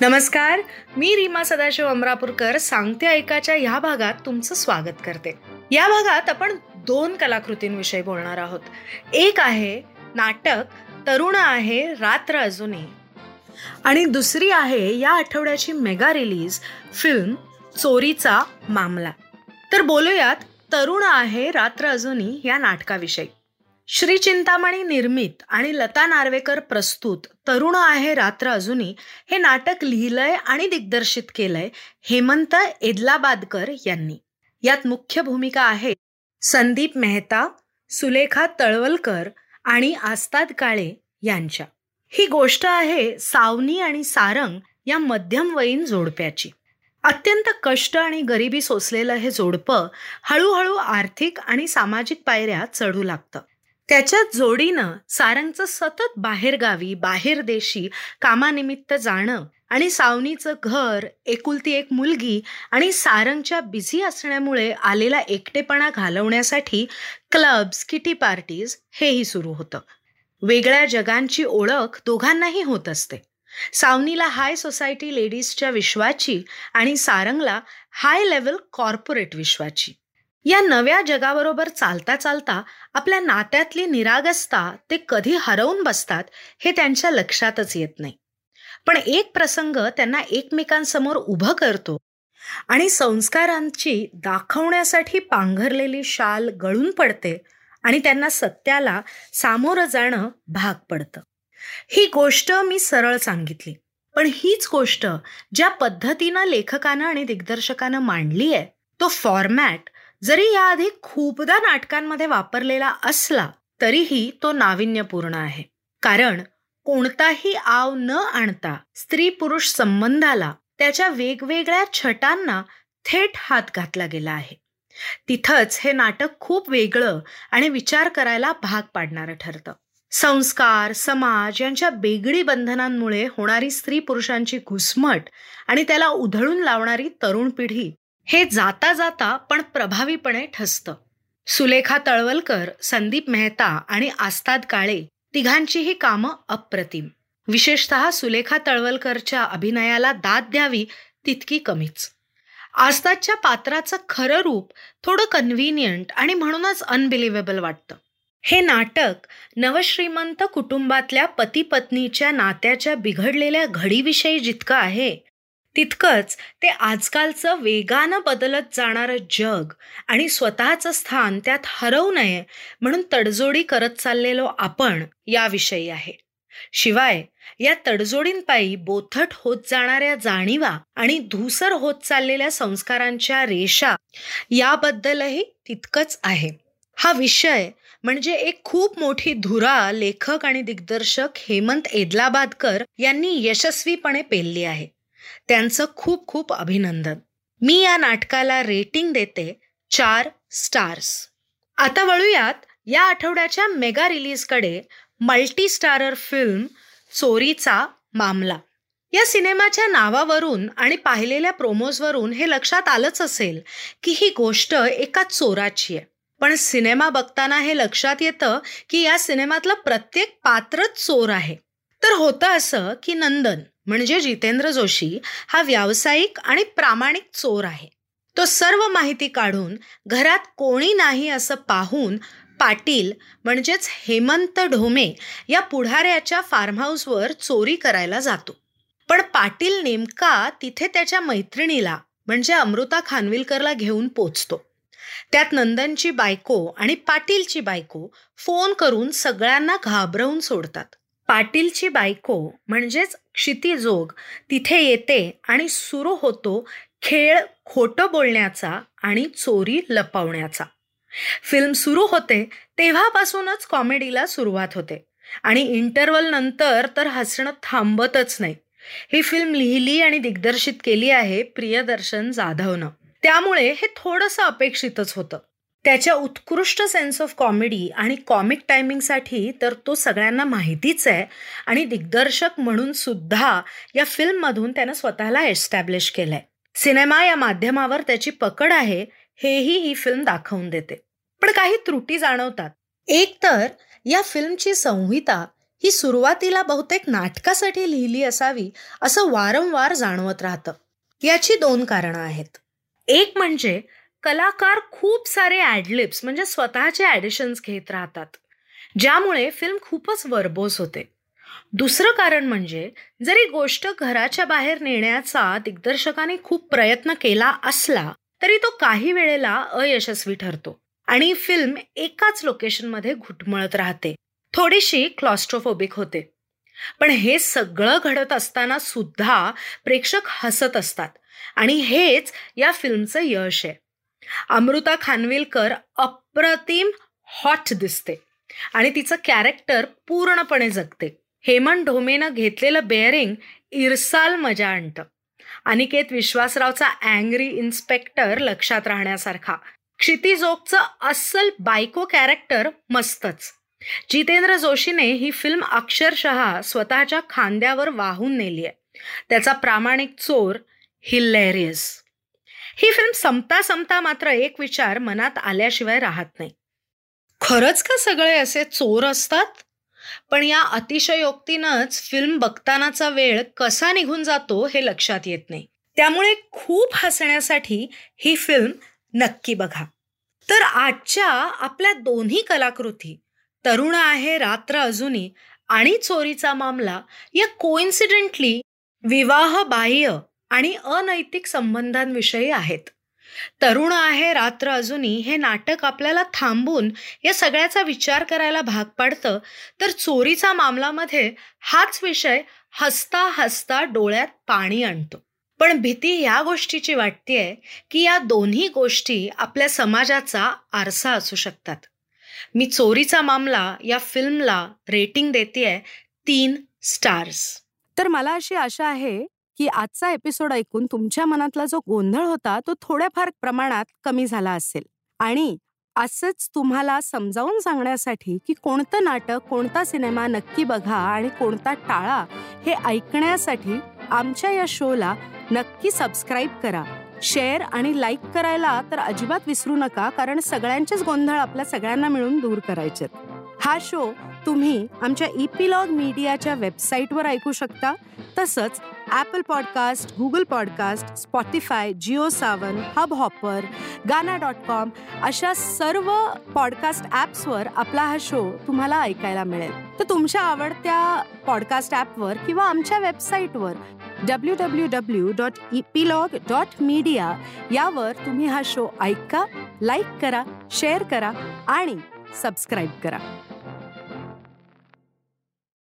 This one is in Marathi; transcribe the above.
नमस्कार मी रीमा सदाशिव अमरापूरकर सांगते ऐकाच्या ह्या भागात तुमचं स्वागत करते. या भागात आपण दोन कलाकृतींविषयी बोलणार आहोत. एक आहे नाटक तरुण आहे रात्र अजूनही. आणि दुसरी आहे या आठवड्याची मेगा रिलीज फिल्म चोरीचा मामला. तर बोलूयात तरुण आहे रात्र अजूनही या नाटकाविषयी. श्री चिंतामणी निर्मित आणि लता नार्वेकर प्रस्तुत तरुण आहे रात्र अजूनही. हे नाटक लिहिलंय आणि दिग्दर्शित केलंय हेमंत एदलाबादकर यांनी. यात मुख्य भूमिका आहेत संदीप मेहता सुलेखा तळवलकर आणि आस्ताद काळे यांच्या. ही गोष्ट आहे सावनी आणि सारंग या मध्यमवयीन जोडप्याची. अत्यंत कष्ट आणि गरिबी सोसलेलं हे जोडपं हळूहळू आर्थिक आणि सामाजिक पायऱ्या चढू लागतं. त्याच्या जोडीनं सारंगचं सतत बाहेरगावी बाहेर देशी कामानिमित्त जाणं आणि सावनीचं घर एकुलती एक मुलगी आणि सारंगच्या बिझी असण्यामुळे आलेला एकटेपणा घालवण्यासाठी क्लब्स किटी पार्टीज हेही सुरू होतं. वेगळ्या जगांची ओळख दोघांनाही होत असते. सावनीला हाय सोसायटी लेडीजच्या विश्वाची आणि सारंगला हाय लेवल कॉर्पोरेट विश्वाची. या नव्या जगाबरोबर चालता चालता आपल्या नात्यातली निरागसता ते कधी हरवून बसतात हे त्यांच्या लक्षातच येत नाही. पण एक प्रसंग त्यांना एकमेकांसमोर उभं करतो आणि संस्कारांची दाखवण्यासाठी पांघरलेली शाल गळून पडते आणि त्यांना सत्याला सामोरं जाणं भाग पडतं. ही गोष्ट मी सरळ सांगितली. पण हीच गोष्ट ज्या पद्धतीनं लेखकानं आणि दिग्दर्शकानं मांडली आहे तो फॉर्मॅट जरी याआधी खूपदा नाटकांमध्ये वापरलेला असला तरीही तो नाविन्यपूर्ण आहे. कारण कोणताही आव न आणता स्त्री पुरुष संबंधाला त्याच्या वेगवेगळ्या छटांना थेट हात घातला गेला आहे. तिथंच हे नाटक खूप वेगळं आणि विचार करायला भाग पाडणारं ठरतं. संस्कार समाज यांच्या बेगडी बंधनांमुळे होणारी स्त्री पुरुषांची घुसमट आणि त्याला उधळून लावणारी तरुण पिढी हे जाता जाता पण प्रभावीपणे ठसतं. सुलेखा तळवलकर संदीप मेहता आणि आस्ताद काळे तिघांचीही कामं अप्रतिम. विशेषतः सुलेखा तळवलकरच्या अभिनयाला दाद द्यावी तितकी कमीच. आस्तादच्या पात्राचं खरं रूप थोडं कन्व्हिनियंट आणि म्हणूनच अनबिलिव्हेबल वाटतं. हे नाटक नवश्रीमंत कुटुंबातल्या पती पत्नीच्या नात्याच्या बिघडलेल्या घडीविषयी जितकं आहे तितकंच ते आजकालचं वेगानं बदलत जाणारं जग आणि स्वतःचं स्थान त्यात हरवू नये म्हणून तडजोडी करत चाललेलो आपण याविषयी आहे. शिवाय या तडजोडींपायी बोथट होत जाणाऱ्या जाणीवा आणि धूसर होत चाललेल्या संस्कारांच्या रेषा याबद्दलही तितकंच आहे. हा विषय म्हणजे एक खूप मोठी धुरा लेखक आणि दिग्दर्शक हेमंत एदलाबादकर यांनी यशस्वीपणे पेलली आहे. त्यांचं खूप खूप अभिनंदन. मी या नाटकाला रेटिंग देते चार स्टार्स आता वळूयात या आठवड्याच्या mega रिलीजकडे multi starrer film Choricha Mamla. या सिनेमाच्या नावावरून आणि पाहिलेल्या प्रोमोजवरून हे लक्षात आलंच असेल की ही गोष्ट एका चोराची आहे. पण सिनेमा बघताना हे लक्षात येतं की या सिनेमातलं प्रत्येक पात्रच चोर आहे. तर होतं असं की नंदन म्हणजे जितेंद्र जोशी हा व्यावसायिक आणि प्रामाणिक चोर आहे. तो सर्व माहिती काढून घरात कोणी नाही असं पाहून पाटील म्हणजेच हेमंत ढोमे या पुढाऱ्याच्या फार्म हाऊसवर चोरी करायला जातो. पण पाटील नेमका तिथे त्याच्या मैत्रिणीला म्हणजे अमृता खानविलकरला घेऊन पोचतो. त्यात नंदनची बायको आणि पाटीलची बायको फोन करून सगळ्यांना घाबरवून सोडतात. पाटीलची बायको म्हणजेच क्षितिजोग तिथे येते आणि सुरू होतो खेळ खोटं बोलण्याचा आणि चोरी लपवण्याचा. फिल्म सुरू होते तेव्हापासूनच कॉमेडीला सुरुवात होते आणि इंटरवल नंतर तर हसणं थांबतच नाही. ही फिल्म लिहिली आणि दिग्दर्शित केली आहे प्रियदर्शन जाधवनं. त्यामुळे हे थोडंसं अपेक्षितच होतं. त्याच्या उत्कृष्ट सेन्स ऑफ कॉमेडी आणि कॉमिक टायमिंगसाठी तर तो सगळ्यांना माहितीच आहे. आणि दिग्दर्शक म्हणून सुद्धा या फिल्ममधून त्यानं स्वतःला एस्टॅब्लिश केलं आहे सिनेमा या माध्यमावर त्याची पकड आहे हेही ही फिल्म दाखवून देते. पण काही त्रुटी जाणवतात. एक तर या फिल्मची संहिता ही सुरुवातीला बहुतेक नाटकासाठी लिहिली असावी असं वारंवार जाणवत राहतं. याची दोन कारणं आहेत. एक म्हणजे कलाकार खूप सारे ॲडलिप्स म्हणजे स्वतःचे ॲडिशन्स घेत राहतात. ज्यामुळे फिल्म खूपच वर्बोस होते. दुसरं कारण म्हणजे जरी गोष्ट घराच्या बाहेर नेण्याचा दिग्दर्शकाने खूप प्रयत्न केला असला तरी तो काही वेळेला अयशस्वी ठरतो. आणि फिल्म एकाच लोकेशनमध्ये घुटमळत राहते. थोडीशी क्लॉस्ट्रोफोबिक होते. पण हे सगळं घडत असताना सुद्धा प्रेक्षक हसत असतात. आणि हेच या फिल्मचं यश आहे. अमृता खानविलकर अप्रतिम हॉट दिसते आणि तिचं कॅरेक्टर पूर्णपणे जगते. हेमंत ढोमेनं घेतलेलं बेअरिंग इरसाल मजा आणतं. अनिकेत विश्वासरावचा अँग्री इन्स्पेक्टर लक्षात राहण्यासारखा. क्षितिजोगचं अस्सल बायको कॅरेक्टर मस्तच. जितेंद्र जोशीने ही फिल्म अक्षरशः स्वतःच्या खांद्यावर वाहून नेली आहे त्याचा प्रामाणिक चोर हिलेरियस ही फिल्म संपता संपता मात्र एक विचार मनात आल्याशिवाय राहत नाही. खरंच का सगळे असे चोर असतात? पण या अतिशयोक्तीनंच फिल्म बघतानाचा वेळ कसा निघून जातो हे लक्षात येत नाही. त्यामुळे खूप हसण्यासाठी ही फिल्म नक्की बघा. तर आजच्या आपल्या दोन्ही कलाकृती तरुण आहे रात्र अजूनही आणि चोरीचा मामला या कोइन्सिडेंटली विवाह बाह्य आणि अनैतिक संबंधांविषयी आहेत. तरुण आहे रात्र अजूनही हे नाटक आपल्याला थांबून या सगळ्याचा विचार करायला भाग पाडतं. तर चोरीचा मामलामध्ये हाच विषय हसता हसता डोळ्यात पाणी आणतो. पण भीती या गोष्टीची वाटतेय की या दोन्ही गोष्टी आपल्या समाजाचा आरसा असू शकतात. मी चोरीचा मामला या फिल्मला रेटिंग देते तीन स्टार्स. तर मला अशी आशा आहे की आजचा एपिसोड ऐकून तुमच्या मनातला जो गोंधळ होता तो थोड्याफार प्रमाणात कमी झाला असेल. आणि असंच तुम्हाला समजावून सांगण्यासाठी की कोणतं नाटक कोणता सिनेमा नक्की बघा आणि कोणता टाळा हे ऐकण्यासाठी आमच्या या शोला नक्की सबस्क्राईब करा. शेअर आणि लाईक करायला तर अजिबात विसरू नका कारण सगळ्यांचेच गोंधळ आपल्या सगळ्यांना मिळून दूर करायचे हा शो तुम्ही आमच्या ईपीलॉग मीडियाच्या वेबसाईटवर ऐकू शकता. तसंच Apple podcast Google podcast Spotify Jio Saavn Hubhopper Gaana dot com अशा सर्व पॉडकास्ट ॲप्सवर आपला हा शो तुम्हाला ऐकायला मिळेल. तर तुमच्या आवडत्या पॉडकास्ट ॲपवर किंवा आमच्या वेबसाईटवर W W W dot epilogue dot media यावर तुम्ही हा शो ऐका लाईक करा शेअर करा आणि सबस्क्राईब करा.